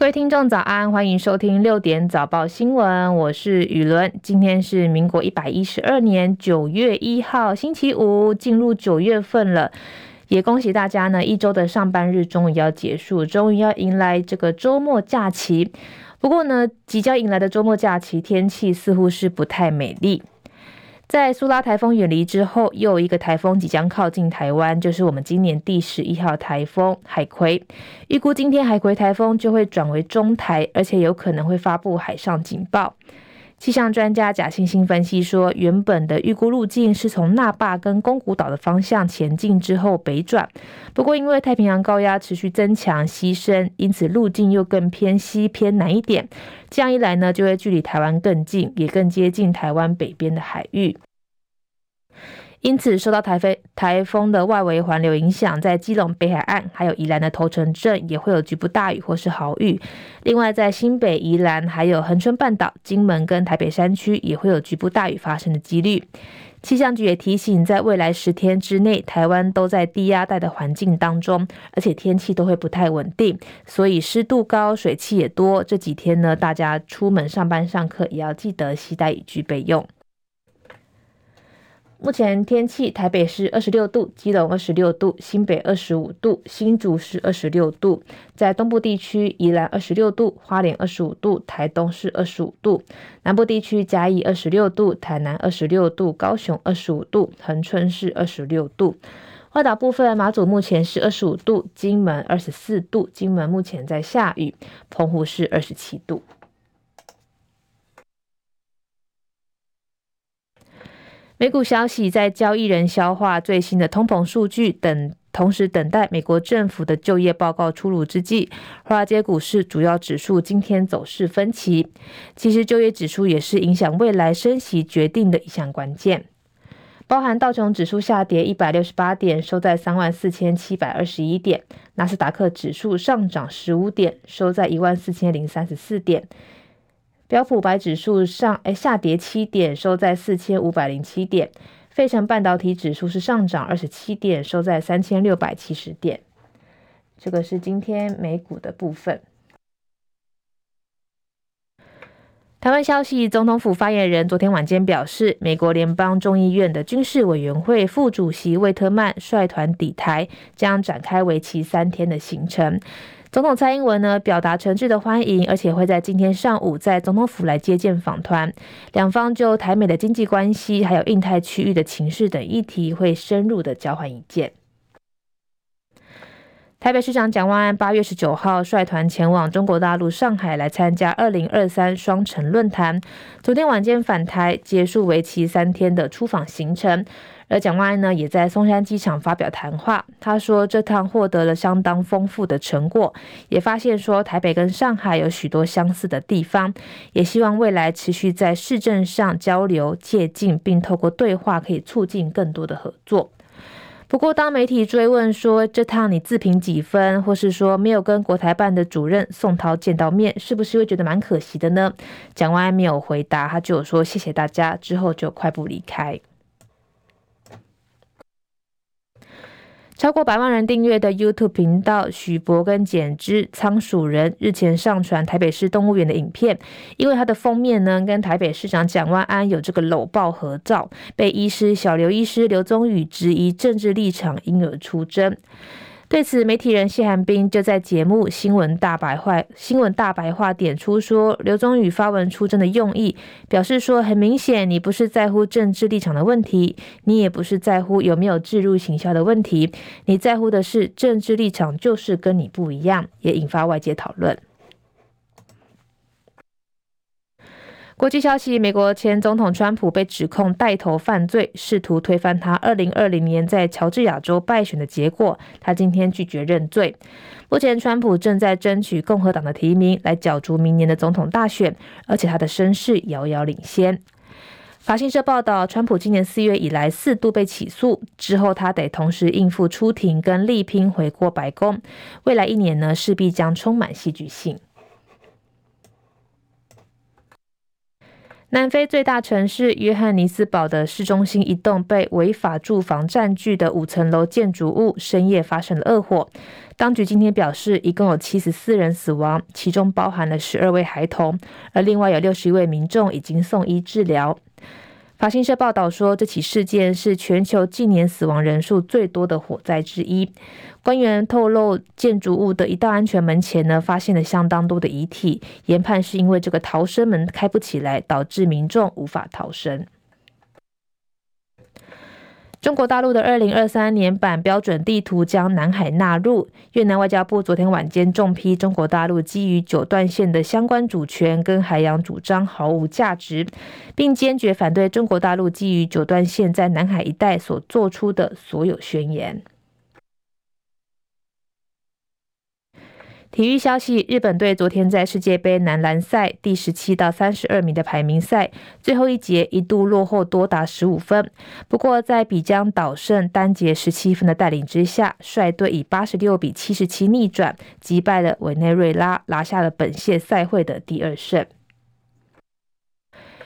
各位听众早安，欢迎收听六点早报新闻，我是雨伦。今天是民国一百一十二年九月一号，星期五，进入九月份了，也恭喜大家呢，一周的上班日终于要结束，终于要迎来这个周末假期。不过呢，即将迎来的周末假期天气似乎是不太美丽。在苏拉台风远离之后，又有一个台风即将靠近台湾，就是我们今年第十一号台风海葵。预估今天海葵台风就会转为中台，而且有可能会发布海上警报。气象专家贾欣欣分析说，原本的预估路径是从那霸跟宫古岛的方向前进之后北转，不过因为太平洋高压持续增强西伸，因此路径又更偏西偏南一点。这样一来呢，就会距离台湾更近，也更接近台湾北边的海域。因此，受到台风台风的外围环流影响，在基隆北海岸还有宜兰的头城镇也会有局部大雨或是豪雨。另外，在新北、宜兰还有恒春半岛、金门跟台北山区也会有局部大雨发生的几率。气象局也提醒，在未来十天之内，台湾都在低压带的环境当中，而且天气都会不太稳定，所以湿度高、水汽也多。这几天呢，大家出门上班、上课也要记得携带雨具备用。目前天气，台北是二十六度，基隆二十六度，新北二十五度，新竹是二十六度。在东部地区，宜兰二十六度，花莲二十五度，台东是二十五度。南部地区，嘉义二十六度，台南二十六度，高雄二十五度，恒春是二十六度。外岛部分，马祖目前是二十五度，金门二十四度，金门目前在下雨，澎湖是二十七度。美股消息，在交易人消化最新的通膨数据等，同时等待美国政府的就业报告出炉之际，华尔街股市主要指数今天走势分歧。其实，就业指数也是影响未来升息决定的一项关键。包含道琼指数下跌一百六十八点，收在三万四千七百二十一点；纳斯达克指数上涨十五点，收在一万四千零三十四点。标普白指数上，诶，下跌七点，收在四千五百零七点。费城半导体指数是上涨二十七点，收在三千六百七十点。这个是今天美股的部分。台湾消息，总统府发言人昨天晚间表示，美国联邦众议院的军事委员会副主席魏特曼率团抵台，将展开为期三天的行程。总统蔡英文呢，表达诚挚的欢迎，而且会在今天上午在总统府来接见访团。两方就台美的经济关系，还有印太区域的情势等议题，会深入的交换意见。台北市长蒋万安八月十九号率团前往中国大陆上海来参加二零二三双城论坛，昨天晚间返台，结束为期三天的出访行程。而蒋万安呢，也在松山机场发表谈话。他说，这趟获得了相当丰富的成果，也发现说台北跟上海有许多相似的地方，也希望未来持续在市政上交流借镜，并透过对话可以促进更多的合作。不过，当媒体追问说这趟你自评几分，或是说没有跟国台办的主任宋涛见到面，是不是会觉得蛮可惜的呢？蒋万安没有回答，他就说谢谢大家，之后就快步离开。超过百万人订阅的 YouTube 频道许博跟简之仓鼠人日前上传台北市动物园的影片，因为它的封面呢跟台北市长蒋万安有这个搂抱合照，被医师小刘医师刘宗宇质疑政治立场，因而出征。对此，媒体人谢寒冰就在节目《新闻大白话》《新闻大白话》点出说，刘宗宇发文出征的用意，表示说很明显，你不是在乎政治立场的问题，你也不是在乎有没有置入行销的问题，你在乎的是政治立场就是跟你不一样，也引发外界讨论。国际消息：美国前总统川普被指控带头犯罪，试图推翻他二零二零年在乔治亚州败选的结果。他今天拒绝认罪。目前，川普正在争取共和党的提名，来角逐明年的总统大选，而且他的声势遥遥领先。法新社报道，川普今年四月以来四度被起诉，之后他得同时应付出庭跟力拼回过白宫。未来一年呢，势必将充满戏剧性。南非最大城市约翰尼斯堡的市中心一栋被违法住房占据的五层楼建筑物，深夜发生了恶火。当局今天表示，一共有七十四人死亡，其中包含了十二位孩童，而另外有六十一位民众已经送医治疗。法新社报道说，这起事件是全球近年死亡人数最多的火灾之一。官员透露，建筑物的一道安全门前呢，发现了相当多的遗体，研判是因为这个逃生门开不起来，导致民众无法逃生。中国大陆的二零二三年版标准地图将南海纳入。越南外交部昨天晚间重批中国大陆基于九段线的相关主权跟海洋主张毫无价值，并坚决反对中国大陆基于九段线在南海一带所做出的所有宣言。体育消息：日本队昨天在世界杯男篮赛第十七到三十二名的排名赛最后一节一度落后多达十五分，不过在比江岛胜单节十七分的带领之下，率队以八十六比七十七逆转击败了委内瑞拉，拿下了本届赛会的第二胜。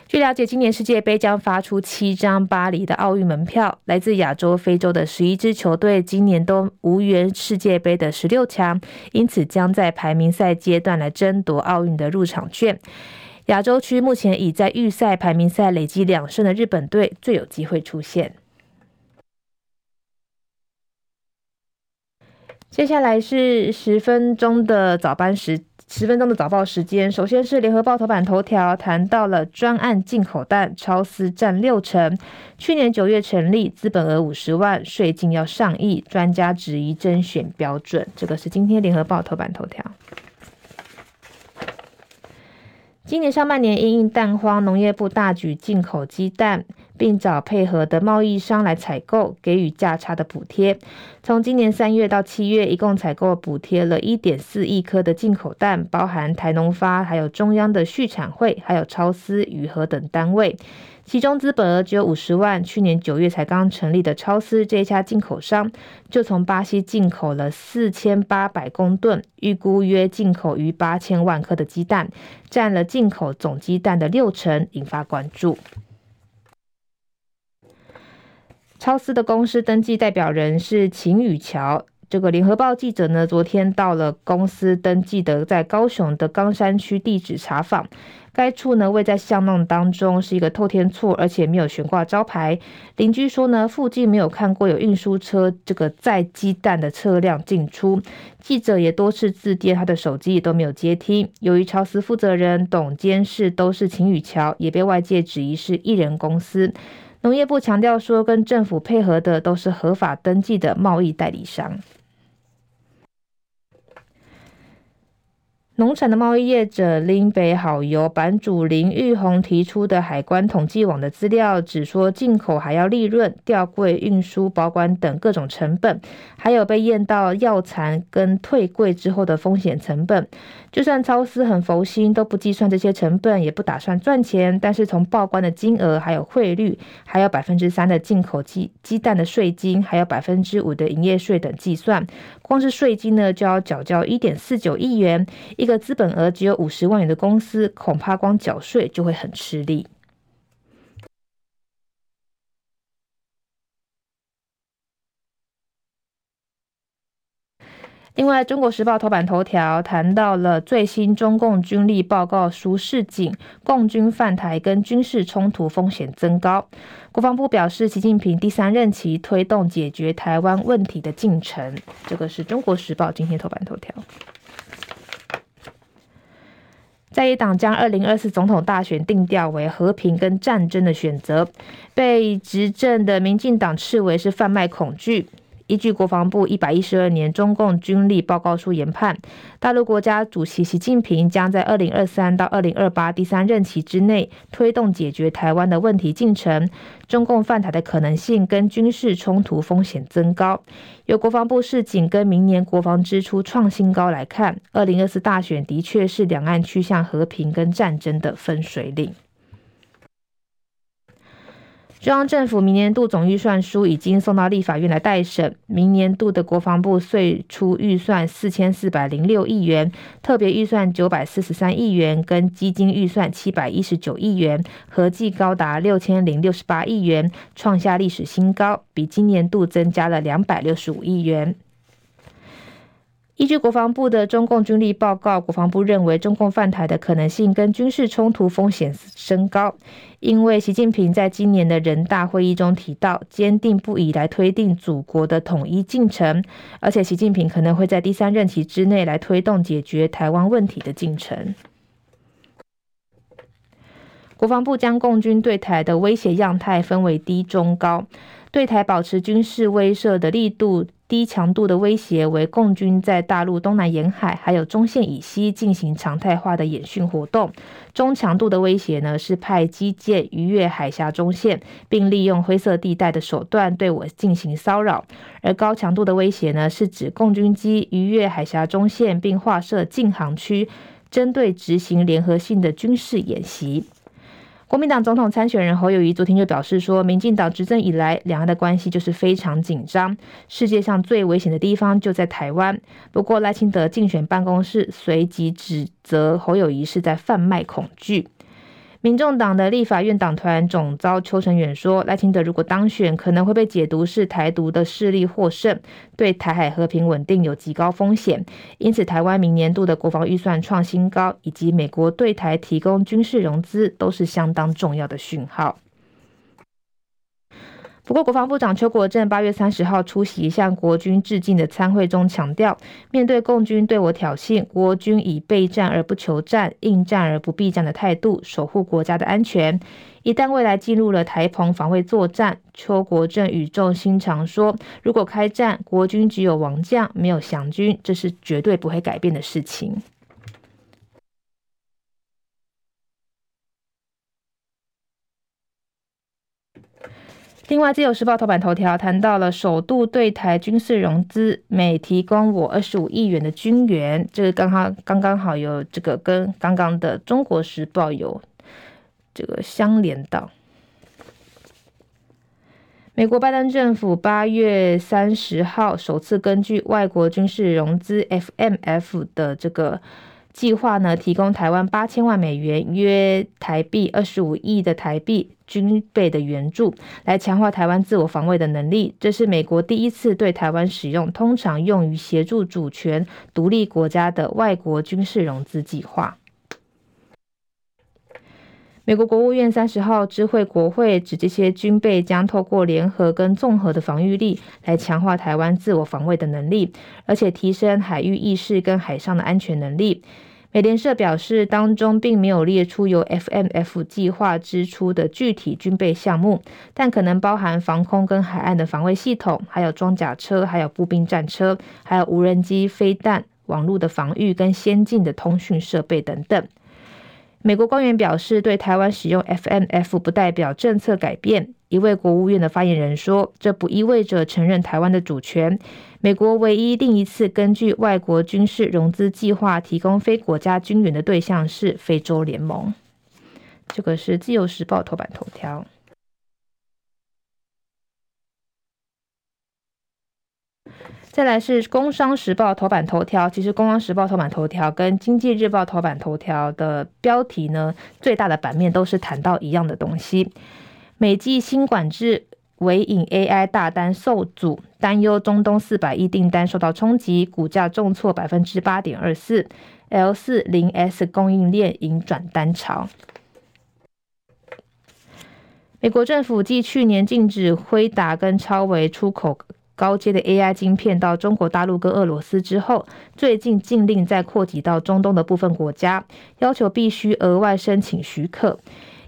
据了解，今年世界杯将发出七张巴黎的奥运门票。来自亚洲、非洲的十一支球队今年都无缘世界杯的十六强，因此将在排名赛阶段来争夺奥运的入场券。亚洲区目前已在预赛排名赛累积两胜的日本队最有机会出现。接下来是十分钟的早班时。十分钟的早报时间，首先是联合报头版头条，谈到了专案进口蛋超丝占六成，去年九月成立，资本额五十万，税金要上亿，专家质疑甄选标准。这个是今天联合报头版头条。今年上半年因应蛋荒，农业部大举进口鸡蛋，并找配合的贸易商来采购，给予价差的补贴。从今年三月到七月，一共采购补贴了一点四亿颗的进口蛋，包含台农发、还有中央的畜产会、还有超丝、宇和等单位。其中资本额只有五十万，去年九月才刚成立的超丝这家进口商，就从巴西进口了四千八百公吨，预估约进口逾八千万颗的鸡蛋，占了进口总鸡蛋的六成，引发关注。超丝的公司登记代表人是秦宇桥。这个联合报记者呢，昨天到了公司登记的在高雄的冈山区地址查访，该处呢位在巷弄当中，是一个透天厝，而且没有悬挂招牌。邻居说呢，附近没有看过有运输车这个载鸡蛋的车辆进出。记者也多次致电他的手机，也都没有接听。由于超丝负责人、董监事都是秦宇桥，也被外界质疑是一人公司。农业部强调说，跟政府配合的都是合法登记的贸易代理商。农产的贸易业者林北好油版主林玉红提出的海关统计网的资料，只说进口还要利润、吊柜、运输、保管等各种成本，还有被验到药残跟退柜之后的风险成本。就算超丝很佛心，都不计算这些成本，也不打算赚钱。但是从报关的金额、还有汇率、还有百分之三的进口鸡鸡蛋的税金，还有百分之五的营业税等计算，光是税金呢就要缴交一点四九亿元。一个资本额只有五十万元的公司，恐怕光缴税就会很吃力。另外，《中国时报》头版头条谈到了最新中共军力报告书示警，共军犯台跟军事冲突风险增高。国防部表示，习近平第三任期推动解决台湾问题的进程。这个是《中国时报》今天头版头条。在野党将二零二四总统大选定调为和平跟战争的选择，被执政的民进党斥为是贩卖恐惧。依据国防部一百一十二年中共军力报告书研判，大陆国家主席习近平将在二零二三到二零二八第三任期之内推动解决台湾的问题进程，中共犯台的可能性跟军事冲突风险增高。由国防部示警跟明年国防支出创新高来看，二零二四大选的确是两岸趋向和平跟战争的分水岭。中央政府明年度总预算书已经送到立法院来待审。明年度的国防部岁出预算四千四百零六亿元，特别预算九百四十三亿元，跟基金预算七百一十九亿元，合计高达六千零六十八亿元，创下历史新高，比今年度增加了两百六十五亿元。依据国防部的中共军力报告，国防部认为中共犯台的可能性跟军事冲突风险升高，因为习近平在今年的人大会议中提到，坚定不移来推定祖国的统一进程，而且习近平可能会在第三任期之内来推动解决台湾问题的进程。国防部将共军对台的威胁样态分为低、中、高，对台保持军事威慑的力度。低强度的威胁为共军在大陆东南沿海还有中线以西进行常态化的演训活动；中强度的威胁呢是派机舰逾越海峡中线，并利用灰色地带的手段对我进行骚扰；而高强度的威胁呢是指共军机逾越海峡中线，并划设禁航区，针对执行联合性的军事演习。国民党总统参选人侯友谊昨天就表示说，民进党执政以来，两岸的关系就是非常紧张，世界上最危险的地方就在台湾。不过赖清德竞选办公室随即指责侯友谊是在贩卖恐惧。民众党的立法院党团总召邱成远说，赖清德如果当选，可能会被解读是台独的势力获胜，对台海和平稳定有极高风险。因此，台湾明年度的国防预算创新高，以及美国对台提供军事融资，都是相当重要的讯号。不过，国防部长邱国正八月三十号出席向国军致敬的参会中强调，面对共军对我挑衅，国军以备战而不求战、应战而不避战的态度守护国家的安全。一旦未来进入了台澎防卫作战，邱国正语重心长说，如果开战，国军只有亡将，没有降军，这是绝对不会改变的事情。另外，《自由时报》头版头条谈到了首度对台军事融资，美提供我二十五亿元的军援，这个刚好刚刚好有这个跟刚刚的《中国时报》有这个相连到。美国拜登政府八月三十号首次根据外国军事融资 FMF 的这个。计划呢，提供台湾八千万美元，约台币二十五亿的台币军备的援助，来强化台湾自我防卫的能力。这是美国第一次对台湾使用通常用于协助主权独立国家的外国军事融资计划。美国国务院三十号知会国会，指这些军备将透过联合跟综合的防御力，来强化台湾自我防卫的能力，而且提升海域意识跟海上的安全能力。美联社表示，当中并没有列出由 FMF 计划支出的具体军备项目，但可能包含防空跟海岸的防卫系统，还有装甲车，还有步兵战车，还有无人机、飞弹、网络的防御跟先进的通讯设备等等。美国官员表示，对台湾使用 FMF 不代表政策改变。一位国务院的发言人说：“这不意味着承认台湾的主权。美国唯一另一次根据外国军事融资计划提供非国家军援的对象是非洲联盟。”这个是《自由时报》头版头条。再来是《工商时报》头版头条，其实《工商时报》头版头条跟《经济日报》头版头条的标题呢，最大的版面都是谈到一样的东西。美济新管制，微影 AI 大单受阻，担忧中东四百亿订单受到冲击，股价重挫百分之八点二四。L 四零 S 供应链引转单潮。美国政府继去年禁止辉达跟超微出口。高阶的 AI 晶片到中国大陆跟俄罗斯之后，最近禁令再扩及到中东的部分国家，要求必须额外申请许可。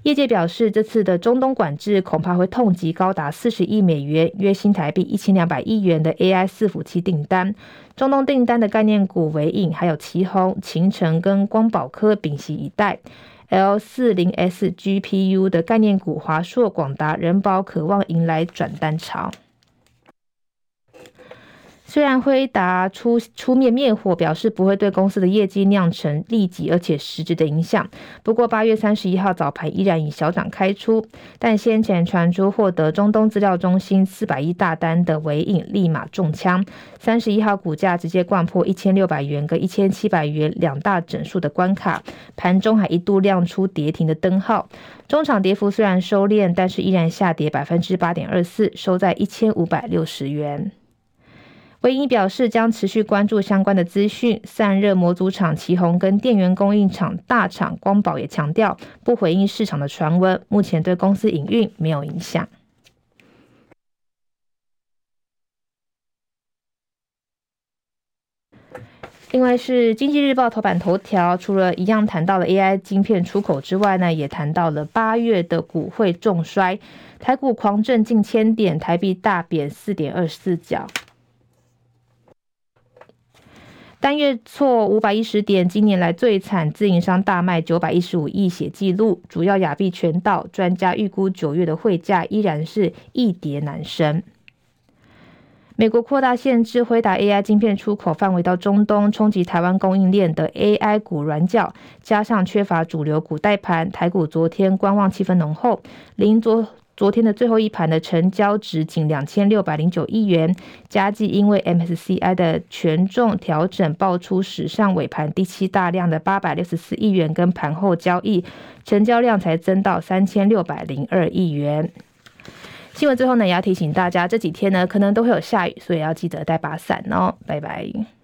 业界表示，这次的中东管制恐怕会痛击高达四十亿美元（约新台币一千两百亿元）的 AI 伺服器订单。中东订单的概念股为影、还有奇鋐、勤诚跟光宝科屏息以待。L 四零 S GPU 的概念股华硕、广达、仁宝渴望迎来转单潮。虽然辉达出出面灭火，表示不会对公司的业绩酿成立即而且实质的影响。不过八月三十一号早盘依然以小涨开出，但先前传出获得中东资料中心四百亿大单的纬颖立马中枪，三十一号股价直接掼破一千六百元跟一千七百元两大整数的关卡，盘中还一度亮出跌停的灯号。中场跌幅虽然收敛，但是依然下跌百分之八点二四，收在一千五百六十元。唯一表示将持续关注相关的资讯。散热模组厂奇鋐跟电源供应厂大厂光宝也强调不回应市场的传闻，目前对公司营运没有影响。另外是经济日报头版头条，除了一样谈到了 AI 晶片出口之外呢，也谈到了八月的股会重衰，台股狂震近千点，台币大贬四点二四角。单月挫五百一十点，今年来最惨，自营商大卖九百一十五亿写记录，主要亚币全倒。专家预估九月的汇价依然是易跌难升。美国扩大限制辉达 AI 晶片出口范围到中东，冲击台湾供应链的 AI 股软脚，加上缺乏主流股带盘，台股昨天观望气氛浓厚，邻昨。昨天的最后一盘的成交值仅两千六百零九亿元，加计因为 MSCI 的权重调整，爆出史上尾盘第七大量的八百六十四亿元，跟盘后交易成交量才增到三千六百零二亿元。新闻最后呢，也要提醒大家，这几天呢可能都会有下雨，所以要记得带把伞哦。拜拜。